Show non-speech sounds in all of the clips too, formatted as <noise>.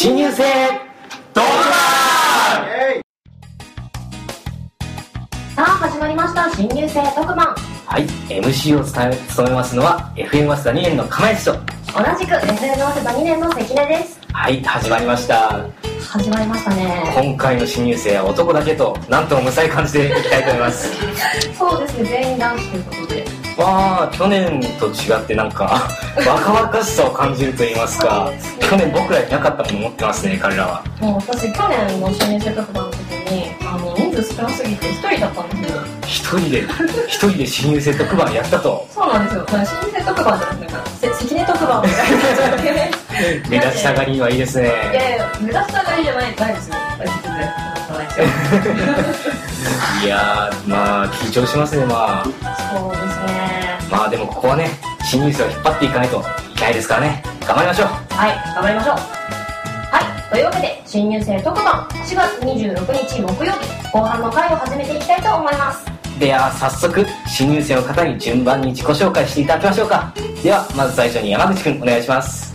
新入生ドラさあ始まりました。新入生特番はい MC を務め務めますのは FM 早稲田2年の釜石と。同じく FM 早稲田2年の関根です。はい始まりました。始まりましたね。今回の新入生は男だけとなんともむさい感じでいきたいと思います。<laughs> そうですね全員男子ということでわあ去年と違ってなんか <laughs> 若々しさを感じると言いますかね。去年僕らいなかったもの持ってますね彼らは。もう私去年の新入生特番の時にあの人数少なすぎて一人だったんですよ。一人で一人で新入生特番やったと。そうなんですよ。新入生特番じゃなくて関根特番みたいにな <laughs> 目立ちたがりはいいですね。いやいや目立ちたがりじゃないないですよ <laughs> いやーまあ緊張しますねまあ。そうですね。まあでもここはね新入生を引っ張っていかないといけないですからね。頑張りましょう。はい、頑張りましょう。はい、というわけで、新入生特番、4月26日木曜日、後半の回を始めていきたいと思います。では早速新入生の方に順番に自己紹介していただきましょうか。ではまず最初に山口くんお願いします。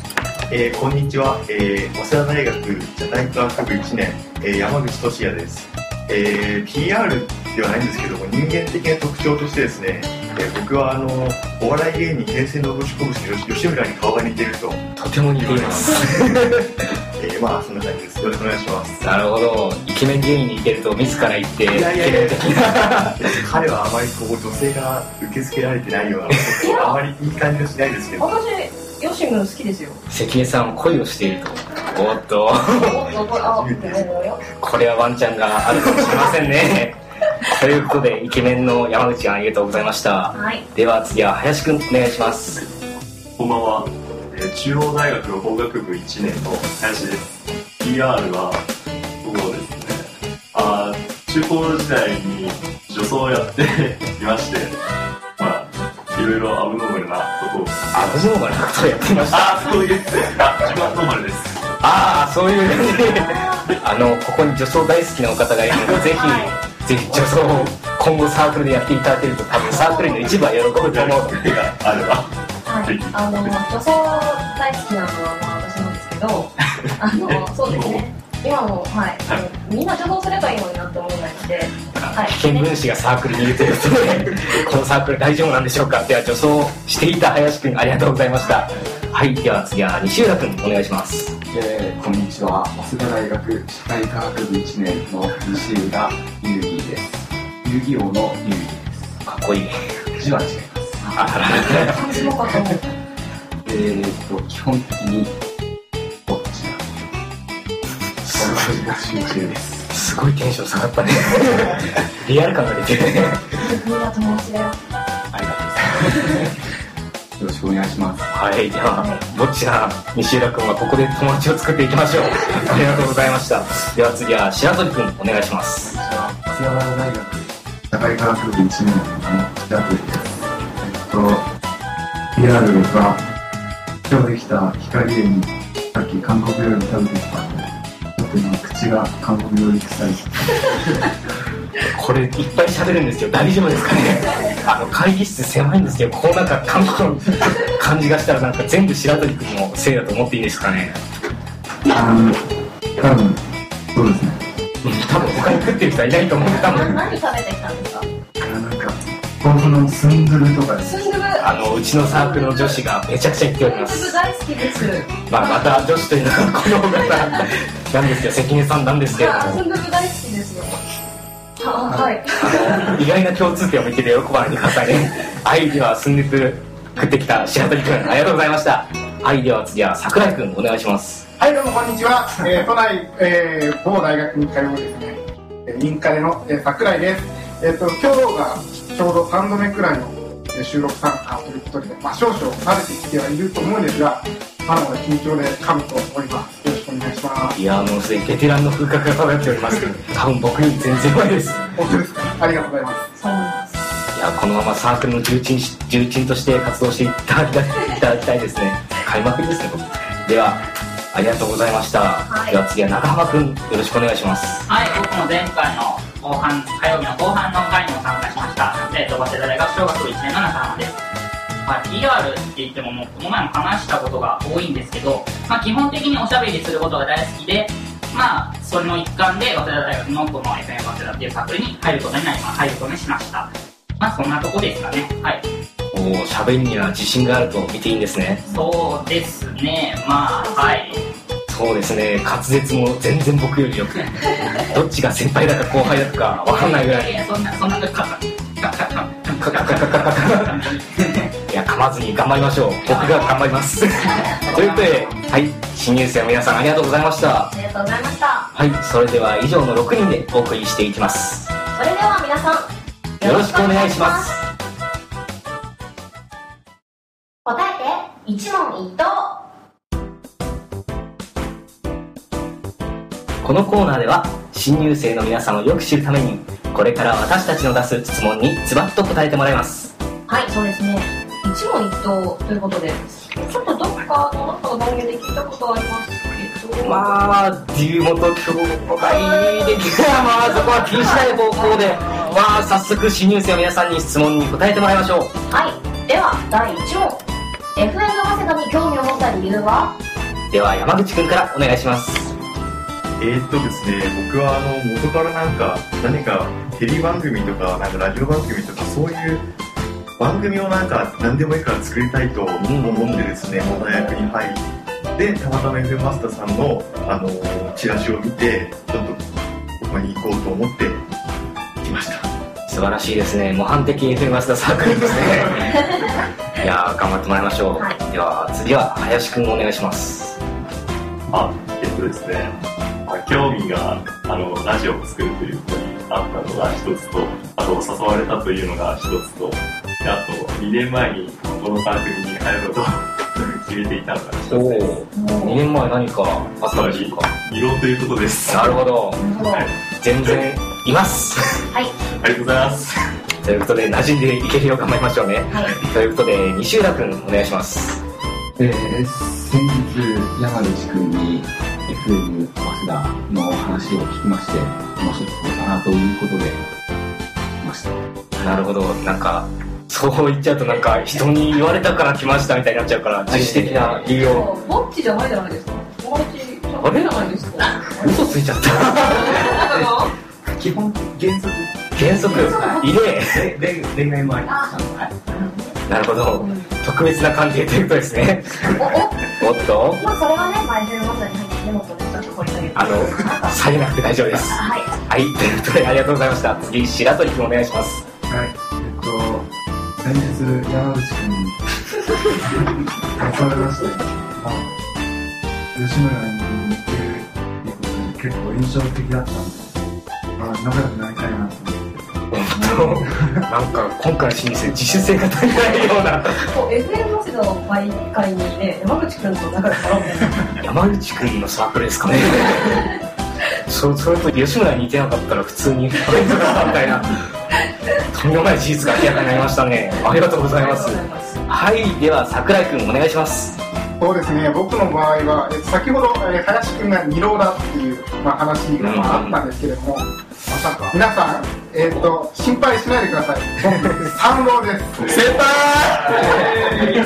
えーこんにちは、えー、早稲田大学社会科学部1年、えー山口俊也です、えー PR ではないんですけども人間的な特徴としてですね、えー僕はあのお笑い芸人平成のぶしこぶしの吉吉村に顔が似ていると、とても似ています。<laughs> えーまあそんな感じです。よろしくお願いします。なるほど。イケメン芸人に似てると自ら言っていやいやいや。<laughs> 彼はあまりこう女性が受け付けられてないようなあまりいい感じはしないですけど。私、ヨシム好きですよ。関根さん恋をしているとおっと。これ、はワンチャンがあるかもしれませんね。<laughs> ということでイケメンの山口さんありがとうございました。はい、では次は林くんお願いします。こんばんは、えー中央大学法学部1年の林です。PR はそうですね。あー中高時代に女装をやって <laughs> いましてまあいろいろアブノーマルなことを。あブノーマルなことをやっていました。あーそういうあ自分はノーマルですああそういうあのここに女装大好きなお方がいるのでぜひぜひ女装を今後サークルでやっていただけると多分サークルの一部は喜ぶと思う手があればはい、あの、女装大好きなのはまあ私なんですけど、あの、<laughs> そうですね。今も、はい、あのみんな女装すればいいのになって思うぐらいので、はい。危険分子がサークルにいるということで <laughs> このサークル大丈夫なんでしょうか。では女装していた林くんありがとうございました。はい。では次は西浦くんお願いしますえーこんにちは早稲田大学社会科学部1年の西浦遊戯です遊戯王の遊戯ですかっこいい字は違います感じもかと思う。え、っと基本的にぼっちなそんな募集中ですすごいテンション下がったねリアル感が出てるねみんな友達だよ。ありがとうございますよろしくお願いしますはい、では、ぼっちな西浦君はここで友達を作っていきましょう。<laughs> ありがとうございました。では次は白鳥君お願いします。早稲田大学社会科学部1年の白鳥ですえっと PR は今日できた光栄にさっき韓国料理食べてきたんでちょっと今口が韓国料理臭いこれいっぱい喋るんですよ。大丈夫ですかね？あの会議室狭いんですけど、こうなんか韓国の感じがしたらなんか全部白鳥君のせいだと思っていいんですかね？あの多分そうですねうん多分他に食ってる人はいないと思う。多な分何食べてきたんですか？あなんか豆腐のスンドゥルとかですあのうちのサークルの女子がめちゃくちゃ言っておりまスンドゥブす。大好きですまあまた女子というのはこの方なんですけど、関根さんなんですけれどスン。ドゥブ大好きですよははい意外な共通点を見てて喜ばない <laughs> でくださいね。はい、では、寸日食ってきた白鳥くん、ありがとうございました。はい、では次は桜井くん、お願いします。はい、どうもこんにちは。えー都内、えー某大学に通うですね、えーインカレの、えー桜井です。えっ、と、今日がちょうど3度目くらいの、えー収録参加ということで、まあ、少々慣れてきてはいると思うんですが、まだまだ緊張で噛むと思います。お願いします。いやー、もうすでにベテランの風格が漂っておりますけど、多分僕より全然上です。本当ですかありがとうございます。そうなんですいや、このままサークルの重鎮し、重鎮として活動していただきたいいただきたいですね。開幕ですね、僕。では、ありがとうございました。はいでは次は長浜くん、よろしくお願いします。はい、僕も前回の後半、火曜日の後半の回にも参加しました。えっ、と、早稲田大学小学部1年の中浜です。まあ、PR って言ってももうこの前も話したことが多いんですけど、まあ、基本的におしゃべりすることが大好きで、まあ、それの一環で早稲田大学のこの FM 早稲田っていうサークルに入ることになります入ることにしました。まあそんなとこですかね。はい。おお喋りには自信があると見ていいんですね。そうですね。まあはい。そうですね。滑舌も全然僕よりよく <laughs> どっちが先輩だか後輩だか分かんないぐらい。いやそんなそんなカカカカカカカカカカカカいや噛まずに頑張りましょう。僕が頑張ります。<laughs> ということではい。新入生の皆さんありがとうございました。ありがとうございました。はい。それでは以上の6人でお送りしていきます。それでは皆さんよろしくお願いします。答えて一問一答。このコーナーでは新入生の皆さんをよく知るためにこれから私たちの出す質問にズバッと答えてもらいます。はいそうですね一問一答ということでちょっとどっかの中の番組で聞いたことありますけど。まあ龍本兄弟でまあそこは気にしない方向で。まあ早速新入生の皆さんに質問に答えてもらいましょう。はい。では第1問。FM 早稲田に興味を持った理由は？では山口くんからお願いします。えーっとですね、僕はあの元からなんか何かテレビ番組とかなんかラジオ番組とかそういう番組をなんか何でもいいから作りたいと思ってですね、大学に入ってたまたま FM マスターさんのあのチラシを見てちょっとここに行こうと思って来ました。素晴らしいですね。模範的 FM マスターサークルですね。<laughs> いやー頑張ってもらいましょう、はい。では次は林くんお願いします。あ、えっとですね、まあ興味があのラジオを作るということにあったのが一つと、あと誘われたというのが一つと、であと2年前にこのサークルに入ろうと <laughs> 決めていたのが一つおおです。2年前何かあったんでしょうか？異論ということです。なるほど。なるほどはい、全然います。はい。ありがとうございます。ということで馴染んでいけるよう頑張りましょうね。はい。ということで西浦くんお願いします。えー先日山口君に FM 早稲田の話を聞きまして面白そうだなということで来ました。なるほど。なんかそう言っちゃうとなんか人に言われたから来ましたみたいになっちゃうから自主的な理由を。ぼっちじゃないじゃないですか？友達じあれゃないですか嘘ついちゃった基本原則。原則異例恋恋愛もありなるほど。特別な関係ということですね。おっと。まあそれはね前編のまさに入って根元でちょっと掘り下げて。あのなくて大丈夫です。はい。はい。ということでありがとうございました。次白鳥くんお願いします。はい、えっと、先日山口君にれまして、まあ、吉村に似てるっていうことで結構印象的だったんで、まあ、仲良くなりたいなと思って。なんか今回の新入生自主性が足りないようなこう FM 早稲田のにね山口君と仲良くなろう山口のサークルですかね。そそれと吉村に似てなかったら普通にフレンズだったみたいなとんでもない事実が明らかになりましたねありがとうございますはいでは桜井くんお願いしますそうですね、僕の場合は、え先ほど、えー林くんが二浪だっていう、まあ、話が、まあ、あったんですけれども、まさか。皆さん、えっ、と、心配しないでください。僕、三浪です。先輩い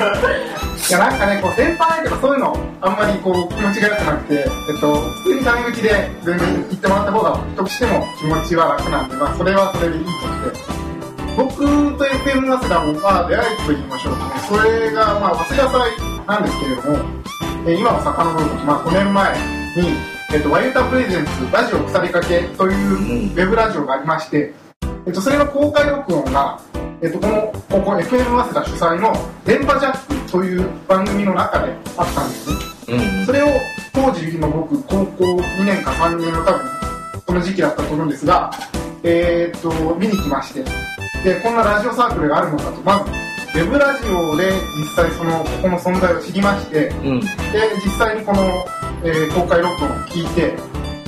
や、なんかね、こう、先輩とかそういうの、あんまりこう、気持ちが良くなくて、えっと、普通にタメ口で全然言ってもらった方が、得しても気持ちは楽なんで、まあ、それはそれでいいとして。僕と FM 早稲田も、まあ、出会いと言いましょうかね。それが、まあ、早稲田祭なんですけれども、えー今も遡ると、まあ、5年前に、えっと、ワイユタプレゼンツラジオ腐りかけというウェブラジオがありまして、えっと、それの公開録音が、えっと、この、ここ FM 早稲田主催の電波ジャックという番組の中であったんですね。うんそれを当時の僕、高校2年か3年の多分、この時期だったと思うんですが、えーっと、見に来まして、で、こんなラジオサークルがあるのかと、まず、ウェブラジオで実際その、ここの存在を知りまして、うんで、実際にこの、えー公開録音を聞いて、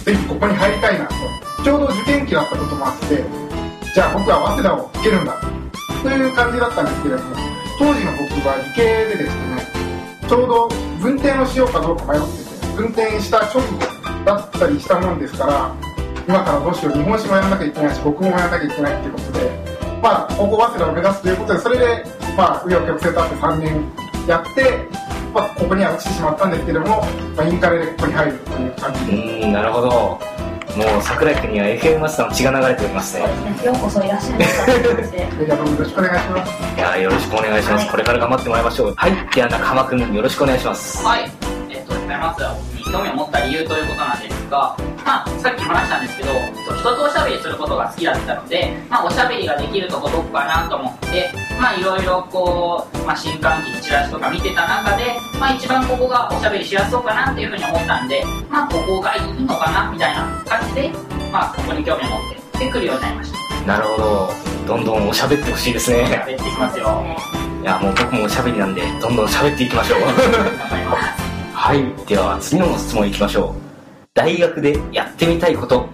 ぜひここに入りたいなと。ちょうど受験期だったこともあって、じゃあ僕は早稲田を受けるんだ。という感じだったんですけれども、当時の僕は理系でですね、ちょうど分転をしようかどうか迷ってて、運転した直後だったりしたもんですから、今からどうしよう、日本史もやらなきゃいけないし、僕もやらなきゃいけないっていうことで、まあ、高校早稲田を目指すということで、それで、まあ、紆余曲折あって3年やって、まあ、ここには落ちてしまったんですけども、まあ、インカレでここに入るという感じうんなるほど。もう桜井君には FM マスターの血が流れておりますね。ようこそいらっしゃいましたよろしくお願いします。いやよろしくお願いします、はい。これから頑張ってもらいましょう。はい。では中浜君よろしくお願いします。はい。えっと、まずは僕に興味を持った理由ということなんですが、まあ、さっき話したんですけど、えっと人とおしゃべりすることが好きだったので、まあ、おしゃべりができるとこどこかなと思って、まあ、いろいろこう、まあ、新歓期チラシとか見てた中で、まあ、一番ここがおしゃべりしやすそうかなっていうふうに思ったんで、まあ、ここがいいのかなみたいな感じで、まあ、ここに興味を持って、で、来るようになりました。なるほどどんどんおしゃべってほしいですね喋っていきますよ。いやもう僕もおしゃべりなんでどんどんしゃべっていきましょう。はいでは次の質問いきましょう大学でやってみたいこと。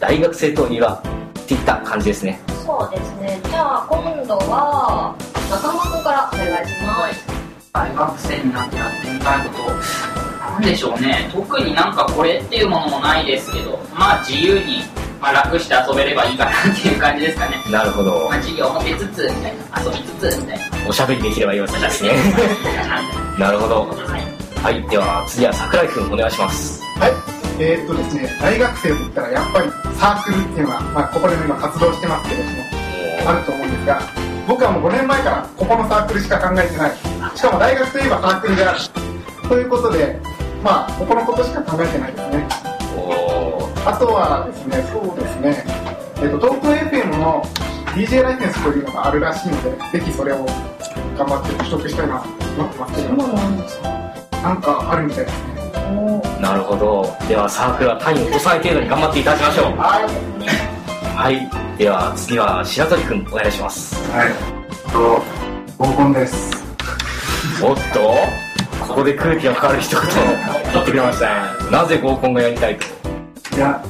大学生といえばっていった感じですね。そうですね。じゃあ、今度は、中間君からお願いします。大学生になってやってみたいこと。なんでしょうね。特になんかこれっていうものもないですけどまあ自由に、まあ、楽して遊べればいいかなっていう感じですかね。なるほど。まあ授業も出つつみたいな遊びつつみたいな。おしゃべりできればよろしいですね。<laughs> はなるほど。い。はいでは次は桜井君お願いします。はい。えーっとですね、大学生といったらやっぱりサークルっていうのは、まあ、ここでも今活動してますけれども、あると思うんですが、僕はもう5年前からここのサークルしか考えてない。しかも大学といえばサークルである。ということで、まあ、ここのことしか考えてないですね。あとはですね、そうですね、えっ、と、東京 FM の DJ ライセンスというのがあるらしいので、ぜひそれを頑張って取得したいなと思ってますけど、今のなんですかなんかあるみたいですね。なるほど。ではサークルは単位落とさない程度に頑張っていただきましょう。はい。はい。では次は白鳥君お願いします。はい。と、合コンです。おっと？ここで空気が変わる一言言ってくれましたね。なぜ合コンがやりたいと？いや、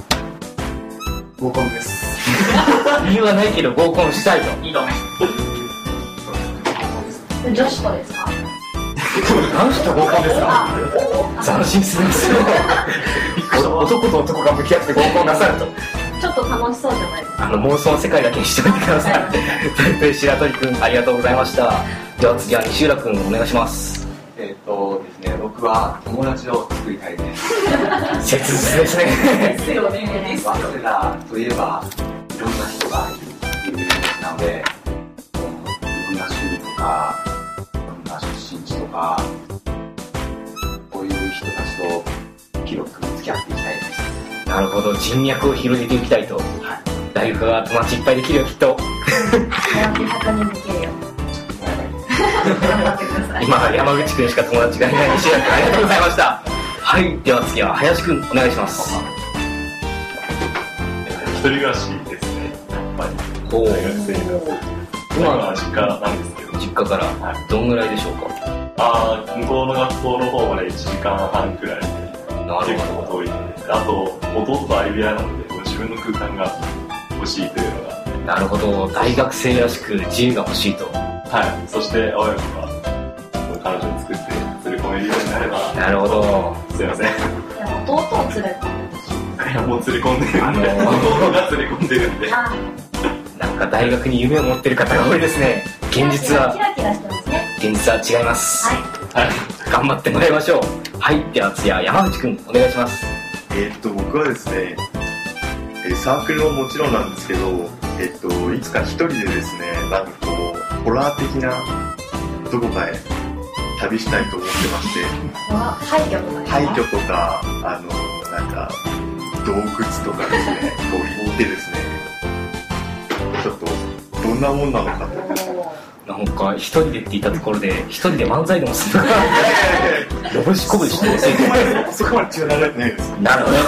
合コンです。<laughs> 理由はないけど合コンしたいと。いいと思い女子とですか？男子と合コンですか？斬新すぎますよ男と男が向き合って合コンなさると。ちょっと楽しそうじゃないですか？あの妄想の世界だけにしておいてください。<laughs> とい白鳥君ありがとうございました。では次は西浦君お願いします。えっ、とですね、僕は友達を作りたいです。切実ですね。ですよね。早稲田といえば、いろんな人が人脈を広げていきたいと。大学が友達いっぱいできるよきっと。早く100人できるよ頑張ってください今山口君しか友達がいない。西浦君ありがとうございました。はい。では次は林君お願いします。一人暮らしですね。やっぱり。お大学生になって今は実家なんですけど実家から。どんぐらい。でしょうかああ向こうの学校の方まで1時間半くらいで。なる結ほど。構遠いあと弟と相部屋なので自分の空間が欲しいというのが。なるほど。大学生らしく自由が欲しいと。はい。そして青山が彼女を作って連れ込めるようになればなるほど。すいません。弟を連れ込いやもう連れ込んでるんで。あのー。弟が連れ込んでるんで。あなんか大学に夢を持ってる方が多いですね。現実は。キラキラしてますね。現実は違います、はい。はい。頑張ってもらいましょう。はい。では次は山口君お願いしますえーっと僕はですね、えーサークルももちろんなんですけど、えーっといつか一人でですねなんかこうホラー的などこかへ旅したいと思ってまして。廃墟とか廃墟とかあのなんか洞窟とかですねこう行ってですね。ちょっとどんなもんなのかとなんか一人でって言ったところで一人で漫才でもするのか。よぶしこぶししてそこまで <laughs> そこまで違う流れてないです。なるほど。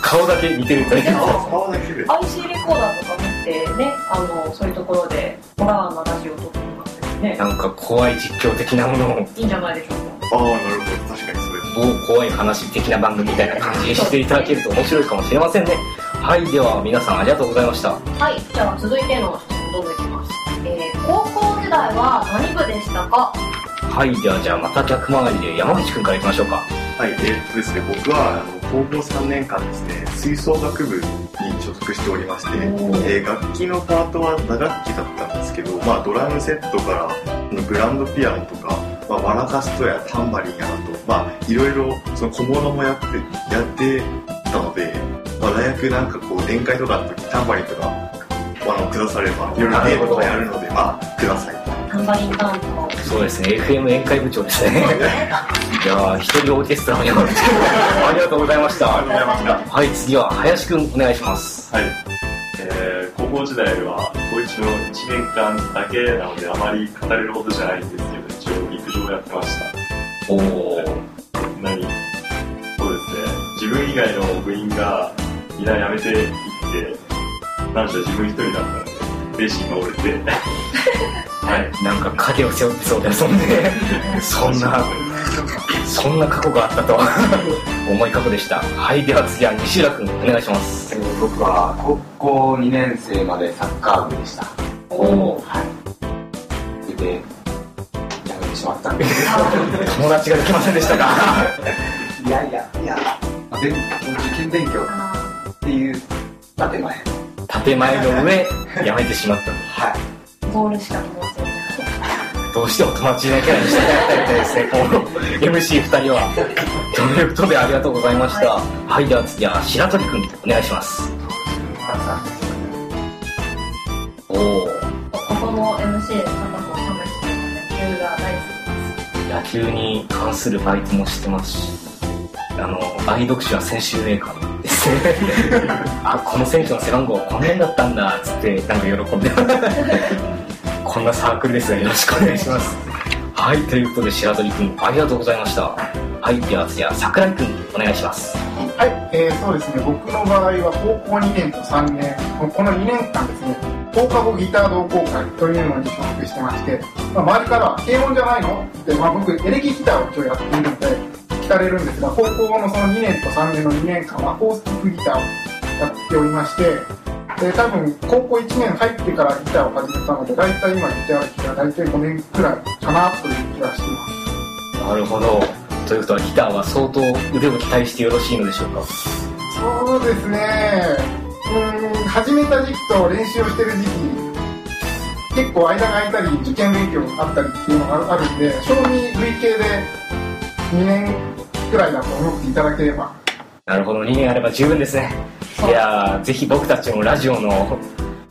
顔だけ似てるという。顔だけで IC レコーダーとか持ってねあのそういうところでホラーのラジオを撮ってもらってね。なんか怖い実況的なものを。いいんじゃないでしょうか。ああなるほど。確かにそれ某怖い話的な番組みたいな感じにしていただけると面白いかもしれませんね。はいでは皆さんありがとうございました。はいじゃあ続いての質問どうぞいきます、えー、高校時代は何部でしたか？はいではじゃあまた逆回りで山口君からいきましょうか。はい、えーっとですね、僕はあの高校3年間ですね、吹奏楽部に所属しておりまして、えー楽器のパートは打楽器だったんですけど、まあ、ドラムセットからグランドピアノとか、まあ、マラカストやタンバリンやなと、まあ、いろいろその小物もやってやってたので、まあ、大学なんかこう宴会とかの時タンバリンとかあのくださればいろいろゲームとかやるのでまあください。タンバリン。そうですね FM 宴会部長ですね。<laughs> いやー一人オーケストラの山口君ありがとうございました。ありがとうございました。はい次は林くんお願いします。はい。えー、高校時代は、高一の1年間だけなので、あまり語れるほどじゃないんですけど、一応陸上をやってました。おお何？そうですね。自分以外の部員がみんな辞めていって、なんと自分一人だったので、精神が折れて、はい。なんか影を背負ってそうですもんねそんなそんな過去があったとは重い過去でしたはいでは次は西浦くんお願いしますえー僕は高校2年生までサッカー部でした。おおはい。それで、やめてしまったんで。友達ができませんでしたか？いやいや、いや、まあ、勉受験勉強っていう建前。建前の上やめてしまったはい。ゴールしか持ってない。どうしても友達いないキャラにしていただきたいみたいですねこの MC2 人はということでありがとうございましたはい、では次は白鳥くんお願いしますおおここの MC 片方田村さんの野球が大好きです。野球に関するバイトもしてますしあの愛読書は先週メーカーですね。<laughs> あこの選手の背番号この辺だったんだっつってなんか喜んで <laughs> こんなサークルですがよろしくお願いします。はいということで白鳥くんありがとうございました。はいでは次は桜井くんお願いします。はい、えーそうですね、僕の場合は高校2年と3年、この2年間ですね、放課後ギター同好会というのに所属してまして、まあ、周りから、軽音じゃないの？って、まあ、僕、エレキギターを一応やっているので、かれるんですが、高校のその2年と3年の2年間は、アコースティックギターをやっておりまして、で多分高校1年入ってからギターを始めたので、大体今ギター歴が大体5年くらいかなという気がしています。なるほど。ということはギターは相当腕を期待してよろしいのでしょうか？そうですね、うーん、始めた時期と練習をしてる時期、結構間が空いたり、受験勉強があったりっていうのがあるんで、賞味累計で2年くらいだと思っていただければ、なるほど2年あれば十分ですねいやーぜひ僕たちもラジオの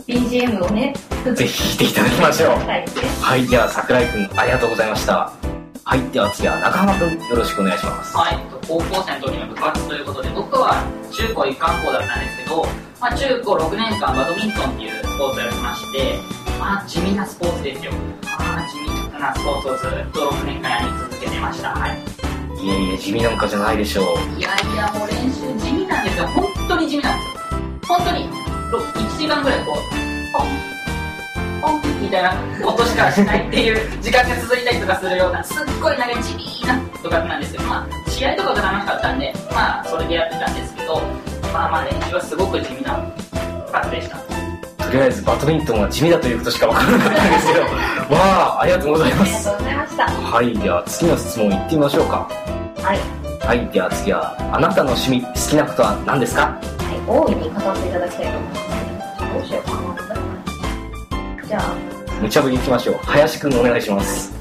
BGM をね、ぜひ弾いていただきましょうはい。はい、では桜井くんありがとうございました。はい、では次は中浜くんよろしくお願いします。はい、高校生の時の部活ということで、僕は中高一貫校だったんですけど、まあ、中高6年間バドミントンっていうスポーツをやってまして、まあ、地味なスポーツですよ。まあ、地味なスポーツをずっと6年間やり続けてました。はい。いえいえ、地味なんかじゃないでしょう。いやいや、もう練習地味なんですよ。本当に地味なんですよ。本当に、ろ1時間ぐらいこう、ポン、ポンみたいな音しかしないっていう <laughs> 時間が続いたりとかするような、すっごいなんか地味な部活なんですよ。まあ、試合とかが楽しかったんで、まあ、それでやってたんですけど、まあまあ練習はすごく地味な部活でした。とりあえずバドミントンは地味だということしかわからなかったんですけど、<laughs> わあ、ありがとうございます。ありがとうございました。はい、では次の質問いってみましょうか。はい。はい、では次は、あなたの趣味、好きなことは何ですか？はい、大いに語っていただきたいと思います。どうしようかな。じゃあ、無茶ぶり行きましょう。林くんお願いします。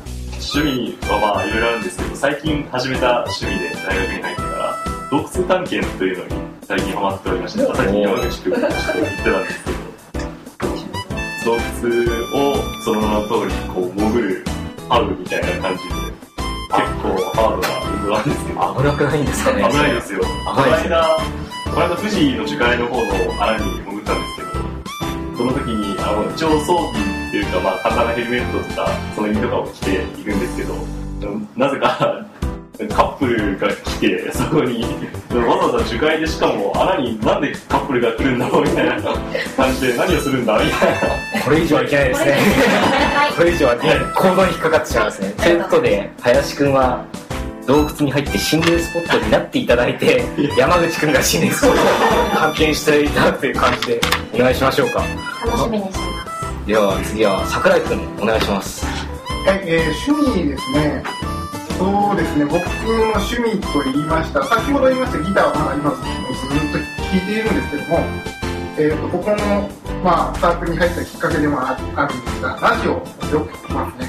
趣味はまあいろいろあるんですけど、最近始めた趣味で大学に入ってから、洞窟探検というのに最近ハマっておりまして、さっき山口君と言ってたんですけど、洞窟をその名の通りこう潜るハウルみたいな感じで、結構ハードな運動なんですけど、危なくないんですかね。危ないですよ。この間、この間富士の樹海の方の穴に潜ったんですけど、その時に、あの、一応装備っていうか、まあ、簡単なヘルメットとか、その意味とかを着ていくんですけど、なぜか、カップルが来て、そこに、わざわざ樹海でしかも穴になんでカップルが来るんだろうみたいな感じで何をするんだみたいな。これ以上はいけないですね。これ以上はね、行動に引っかかってしまいますね。ということで、林くんは洞窟に入って心霊スポットになっていただいて、山口くんが心霊スポットを発見していただくという感じでお願いしましょうか。楽しみにしてます。では次は桜井くんお願いします。はい、えー趣味ですね。そうですね、僕の趣味と言いました、先ほど言いましたギターはまだ今ずっと弾いているんですけども、えー、とここの、まあ、サークに入ったきっかけでもあるんですがラジオをよく聞きますね。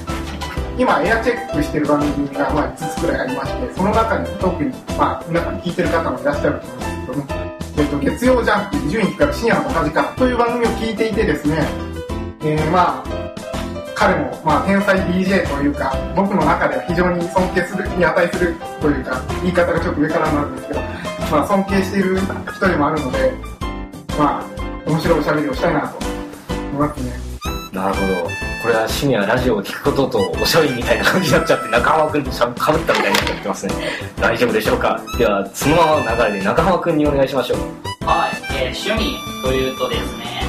今エアチェックしてる番組が、まあ、5つくらいありましてその中に特に、まあ、皆さん聞いてる方もいらっしゃると思うんですけども、えー、と月曜ジャンプ伊集院光深夜の同じかという番組を聞いていてですね、えー、まあ彼も、まあ、天才 DJ というか僕の中では非常に尊敬するに値するというか言い方がちょっと上からなんですけど、まあ、尊敬している人でもあるのでまあ面白いおしゃべりをしたいなと思いますね。なるほど。これは趣味はラジオを聞くこととおしゃべりみたいな感じになっちゃって中浜君としゃかぶったみたいになっちゃってますね。大丈夫でしょうか？ではそのままの流れで中浜君にお願いしましょう。はい、えー趣味というとですね、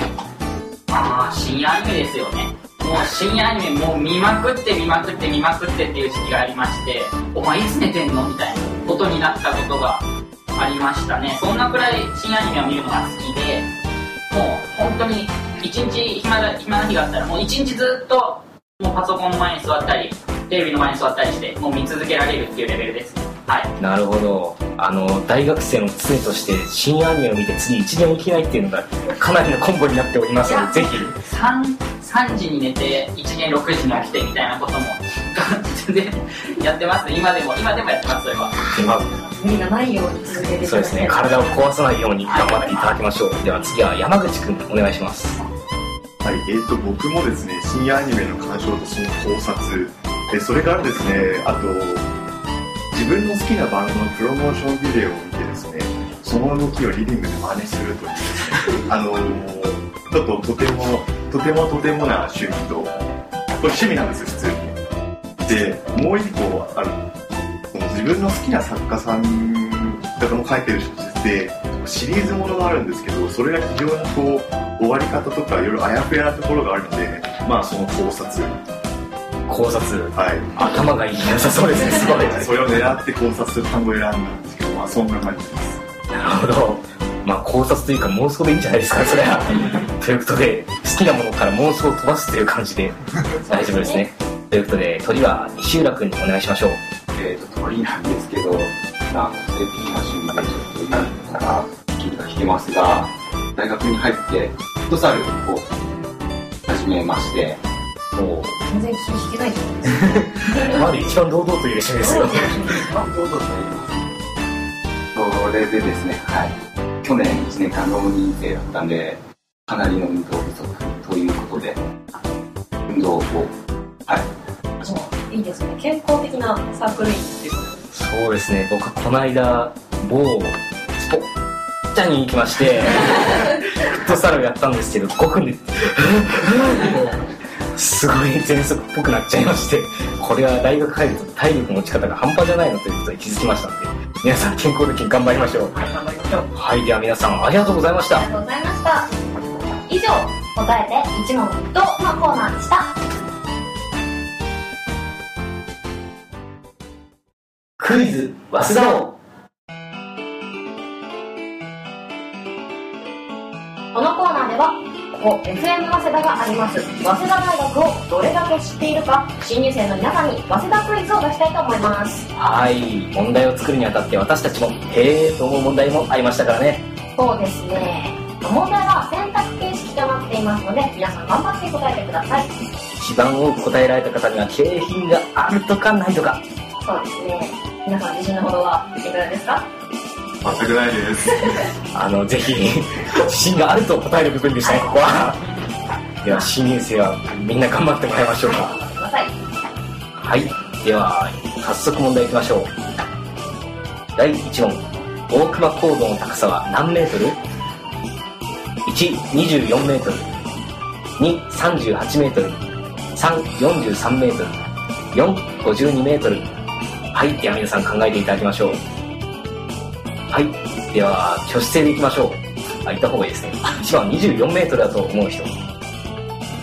まあ、深夜アニメですよね。もう深夜アニメもう見まくって見まくって見まくってっていう時期がありまして、お前いつ寝てんのみたいなことになったことがありましたね。そんなくらい深夜アニメを見るのが好きで、もう本当に一日暇だ暇な日があったらもう一日ずっともうパソコンの前に座ったり、テレビの前に座ったりして、もう見続けられるっていうレベルです。はい。なるほど。あの大学生の常として深夜アニメを見て次1年起きないっていうのがかなりのコンボになっておりますのでぜひ。3, 3時に寝て1年6時に起きてみたいなことも全然 <laughs> やってます今でも今でもやってますそれは。今無理がないように続けてそうですね。体を壊さないように頑張っていただきましょう。では次は山口君お願いします。はい、えー、と僕もですね深夜アニメの鑑賞とその考察。でそれからですねあと自分の好きなバンドのプロモーションビデオを見てですねその動きをリビングで真似するというですねあのちょっととてもとてもとてもな趣味とこれ趣味なんですよ普通に。でもう一個ある。その自分の好きな作家さん方の書いてる小説でシリーズものがあるんですけどそれが非常にこう終わり方とかいろいろあやふやなところがあるのでまあその考察。考察。はい。頭がいい良さそう。ですね。すごい。それを狙って考察する単語を選んだんですけどまあそんな感じです。なるほど。まあ考察というか妄想でいいんじゃないですかそれは。<laughs> ということで好きなものから妄想を飛ばすという感じで。大丈夫ですね。ということで鳥は西浦君にお願いしましょう。えー、と鳥なんですけど、まあ、個性的な趣味でちょっと今から聞いてきてますが、大学に入ってフットサルを始めまして、も全然気引けないと思うんです。う <laughs> まだ一番堂々と言う趣味ですよあどうぞと言います。それでですね、はい。去年1年間浪人生だったんで、かなりの運動不足ということで、運動を、はい。いいですね。健康的なサークル員っていうそうですね。僕この間某スポッチャに行きまして <laughs> フットサルをやったんですけど5分ですごい喘息っぽくなっちゃいましてこれは大学入ると体力の持ち方が半端じゃないのということに気づきましたので皆さん健康的に頑張りましょう。はい頑張りましょうはいでは皆さんありがとうございました。ありがとうございました。以上答えて一問一答のコーナーでした。クイズ早稲田王はここ FM 早稲田があります。早稲田大学をどれだけ知っているか新入生の皆さんに早稲田クイズを出したいと思います。はい。問題を作るにあたって私たちもへえと思う問題もありましたからね。そうですね。問題は選択形式となっていますので皆さん頑張って答えてください。一番多く答えられた方には景品があるとかないとか。そうですね。皆さん自信のほどはいかがですか？全くないです。<laughs> あのぜひ自信があると答える部分でしたねここは。<laughs> では新入生はみんな頑張ってもらいましょうか。はい。では早速問題いきましょう。第1問。大熊高度の高さは何メートル ?124 メートル。238メートル。343メートル。452メートル。はい。では皆さん考えていただきましょう。はいでは挙手制でいきましょうあいた方がいいですね1番24メートルだと思う人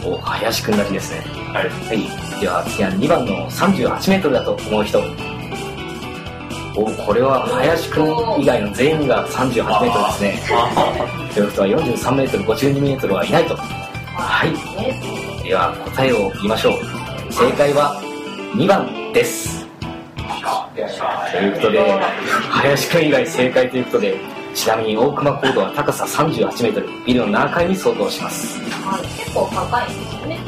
お林くんらしいですねはい。はい。では次は2番の38メートルだと思う人。お、これは林くん以外の全員が38メートルですね。ということは43メートル、52メートルはいないと。はい。ねでは答えを言いましょう。正解は2番です。ということで、林くん以外正解ということで、ちなみに大熊高度は高さ38メートル、ビルの7階に相当します。はい、結構高いですよね。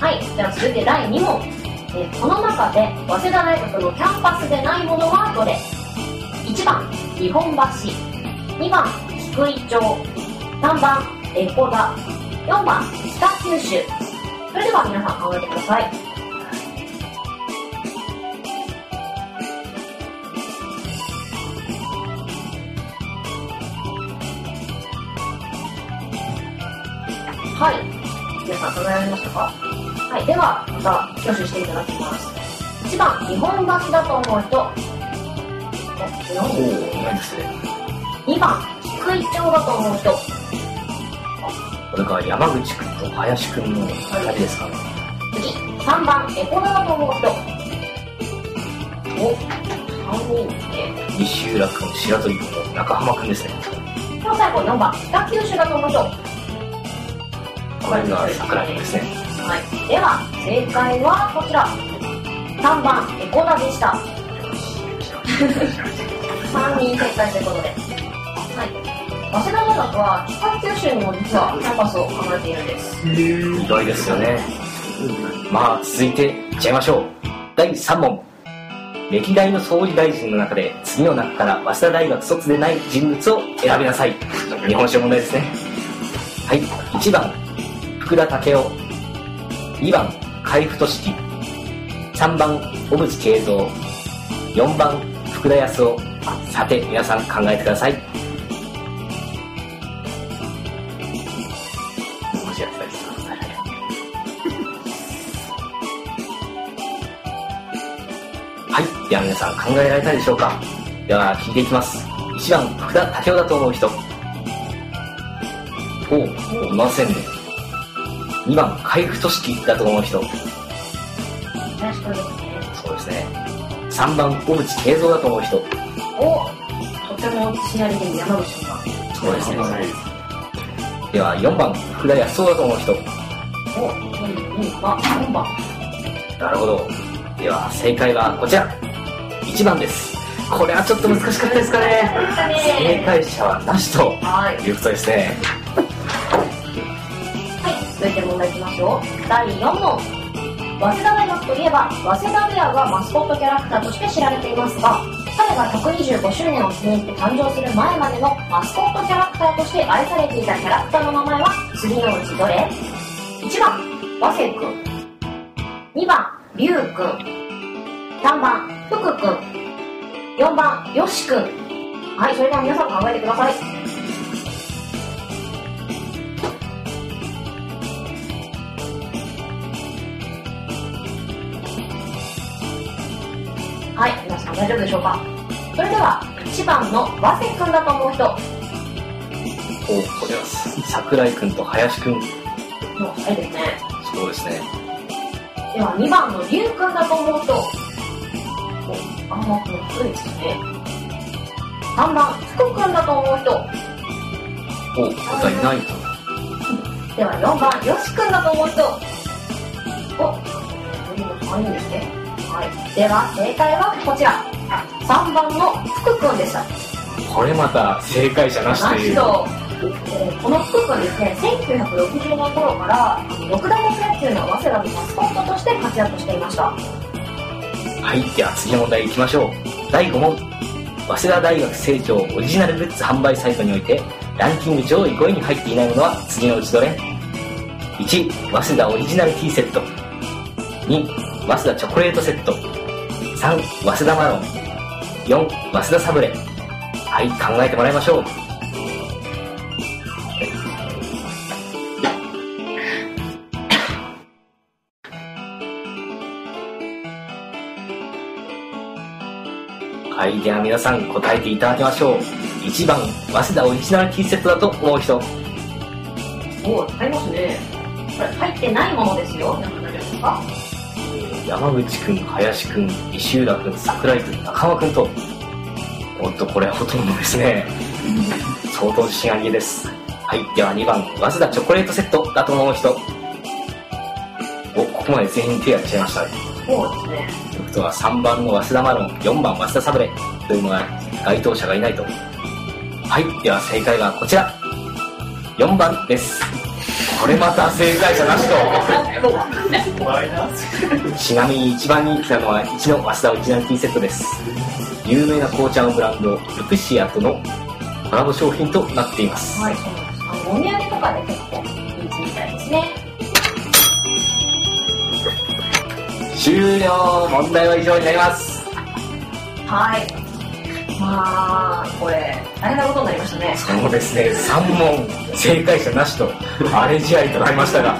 はい、じゃあ続いて第2問。えこの中で早稲田大学のキャンパスでないものはどれ ?1 番、日本橋。2番、菊井町。3番、エコダ。4番、北九州。それでは皆さん考えてください。はい。皆さん考えられましたかはい。では、また挙手していただきます。1番、日本橋だと思う人。おお、ないですね。2番、菊井町だと思う人。これから山口くんと林くんの2人ですかね。次、3番、エコダだと思う人。お、3人で。西浦くん、白鳥くんの中浜くんですね。では最後、4番、北九州だと思う人。これが桜くんですね。はい。では、正解はこちら。3番、エコダでした。3人正解ということで。はい。早稲田大学は北九州にも実はキャンパスを構えているんです。意外ですよね。まあ、続いていっちゃいましょう。第3問。歴代の総理大臣の中で、次の中から早稲田大学卒でない人物を選びなさい。日本史の問題ですね。はい。1番、福田武雄。2番、海部俊樹。3番、小渕恵三。4番、福田康夫。さて、皆さん考えてください。はい。では皆さん考えられたでしょうかでは聞いていきます。1番、福田武雄だと思う人。おう、いませんね。2番、海部俊樹だと思う人。林くんですね。そうですね。3番、小渕恵三だと思う人。お、とても自信ありげに山口さんが。そうですね。では4番、福田康夫だと思う人。お、2番、4番。なるほど。では正解はこちら。1番です。これはちょっと難しかったですかね。正解者はなしとはい。いうことですね。続いて問題いきましょう。第4問。早稲田大学といえば、早稲田ウェアがマスコットキャラクターとして知られていますが、彼が125周年を記念して誕生する前までのマスコットキャラクターとして愛されていたキャラクターの名前は次のうちどれ ?1 番、和瀬くん。2番、りゅうくん。3番、福くん。4番、よしくん。はい、それでは皆さん考えてください。大丈夫でしょうか？それでは、1番の和瀬くんだと思う人おこれは桜井くんと林くん。のはいですね。そうですね。では、2番のりゅうくんだと思う人お、あんまくん低いですね。3番、福くんだと思う人お答えないと。では4番、よしくんだと思う人。お、次の3人ですね。はい。では、正解はこちら。3番の福くんでした。これまた正解者なしという。えーこの福くんですね、1960年頃から、六大学野球の早稲田のマスコットとして活躍していました。はい。では次の問題行きましょう。第5問。早稲田大学成長オリジナルグッズ販売サイトにおいて、ランキング上位5位に入っていないものは次のうちどれ ?1、早稲田オリジナルティーセット。2、早稲田チョコレートセット。3、早稲田マロン。4、早稲田サブレ。はい、考えてもらいましょう。はい、では皆さん答えていただきましょう。1番、早稲田オリジナルティーセットだと思う人。おお、ありますね。これ、入ってないものですよ。山口くん、林くん、石浦くん、桜井くん、中間くんと。おっと、これはほとんどですね。相当自信ありげです。はい、では2番、早稲田チョコレートセットだと思う人。お、ここまで全員手がちゃいました。そうですね。ということは3番の早稲田マロン、4番早稲田サブレというのが該当者がいないと。ははいでは正解はこちら4番ですこれまた正解者なしと。ちなみに一番人気なのは一の早稲田オリジナルティーセットです。有名な紅茶のブランドルクシアとのコラボ商品となっています。はい、お土産とかで結構人気みたいですね。終了。問題は以上になります。はい。まあ、これ、大変なことになりましたね。そうですね。3問正解者なしと荒れ試合となりましたが。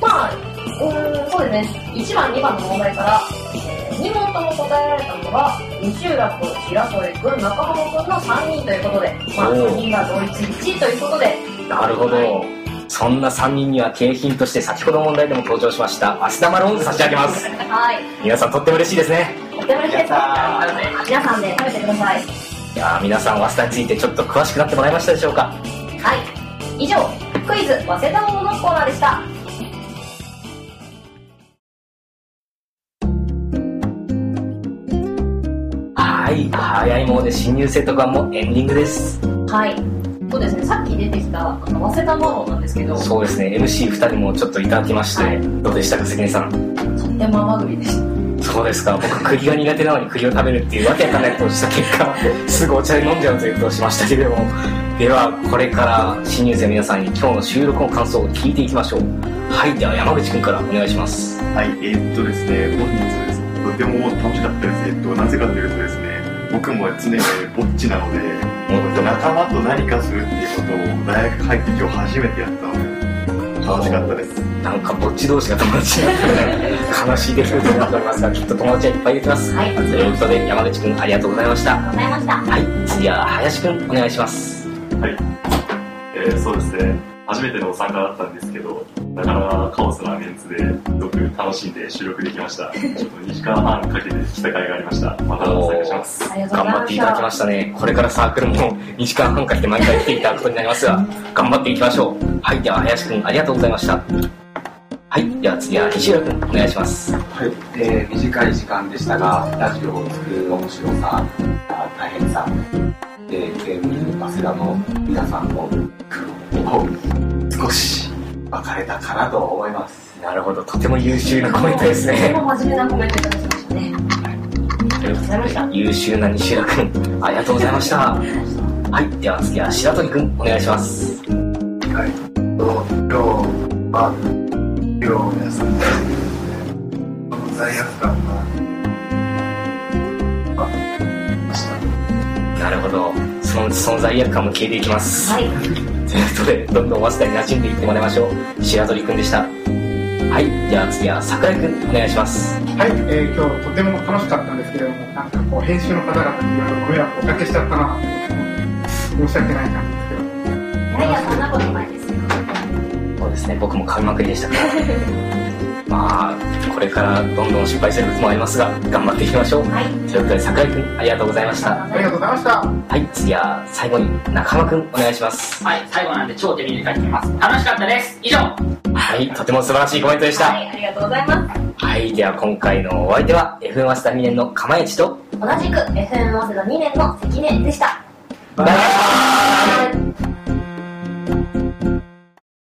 まあ、うーん、そうですね。1番、2番の問題から、え2問とも答えられたのが、西浦君、白添君、中浜君の3人ということで、まあ、おー。3人が同率1位ということで、なるほど。そんな3人には景品として先ほど問題でも登場しましたアスダマローンズ差し上げます。はい。皆さんとっても嬉しいですねとても嬉しいです。皆さんで食べてください。いやー皆さん早稲田についてちょっと詳しくなってもらいましたでしょうか？はい。以上、クイズ、早稲田もののコーナーでした。はい早いもので新入生特番もエンディングですはい。そうですね、さっき出てきた、あの、早稲田マロンなんですけど、とそうですね MC2 人もちょっといただきましてどうでしたか関根さん？っても甘栗でした。そうですか。僕栗が苦手なのに栗を食べるっていうわけわかんないことをした結果 <laughs> すぐお茶で飲んじゃうということをしましたけれども。ではこれから新入生の皆さんに今日の収録の感想を聞いていきましょう。はいでは山口君からお願いします。はい、えーっとですね、本日です。とても楽しかったです。えっと、なぜかというとですね、僕も常にぼっちなので、仲間と何かするっていうことを大学入って今日初めてやったので、楽しかったです。なんかぼっち同士が友達になって悲しい出来事になっておりますがきっと友達はいっぱいできますはいということで山口君ありがとうございましたありがとうございました。はい次は林君お願いしますはい。えーそうですね。初めての参加だったんですけど、なかなかカオスなメンツですごく楽しんで収録できました。ちょっと2時間半かけて来た甲斐がありました。また参加します。ありがとうございまし頑張っていただきまた。したねこれからサークルも <laughs> 2時間半かけて毎回来ていただくことになりますが頑張っていきましょうはいでは林君ありがとうございましたはいでは次は西浦君お願いしますはい、えー短い時間でしたが、ラジオを作る面白さ、あ大変さ、えー、全部、早稲田の皆さんの苦労を少し分かれたかなと思います。なるほど。とても優秀なコメントですとてねも真面目なコメントいただきましたね。優秀な西浦君ありがとうございました。はい。では次は白鳥君お願いします。はい、と今日は、今日を休んで、この罪悪感が、あ、ました。なるほど。そのその罪悪感も消えていきます。はい。ということで、どんどん早稲田に馴染んでいってもらいましょう。白鳥くんでした。はい、じゃあ次は桜井くん、お願いします。はい、えー今日とても楽しかったんですけれども、なんかこう、編集の方々にいろいろご迷惑をおかけしちゃったなと申し訳ない感じですけど、いやいや、そんなことないですよ。そうですね、僕も噛みまくりでしたから。<laughs> まあ、これからどんどん失敗することもありますが、頑張っていきましょう。はい。ということで、桜井くん、ありがとうございました。ありがとうございました。はい、次は最後に中間くん、お願いします。はい、最後なんで超手短に書きます。楽しかったです。以上。はい、とても素晴らしいコメントでした。はい、ありがとうございます。はい、では今回のお相手は、FM 早稲田2年の釜市と、同じく FM 早稲田2年の関根でした。バイバーイ